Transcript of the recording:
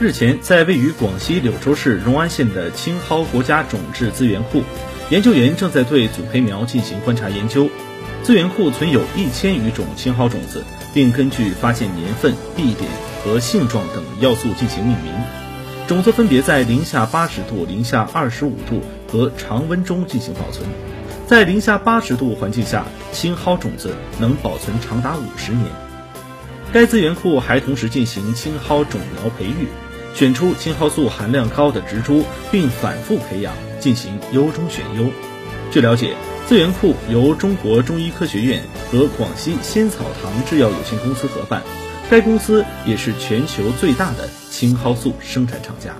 日前，在位于广西柳州市融安县的青蒿国家种质资源库，研究员正在对组培苗进行观察研究。资源库存有一千余种青蒿种子，并根据发现年份、地点和性状等要素进行命名。种子分别在零下八十度、零下二十五度和常温中进行保存。在零下八十度环境下，青蒿种子能保存长达五十年。该资源库还同时进行青蒿种苗培育。选出青蒿素含量高的植株，并反复培养，进行优中选优。据了解，资源库由中国中医科学院和广西仙草堂制药有限公司合办，该公司也是全球最大的青蒿素生产厂家。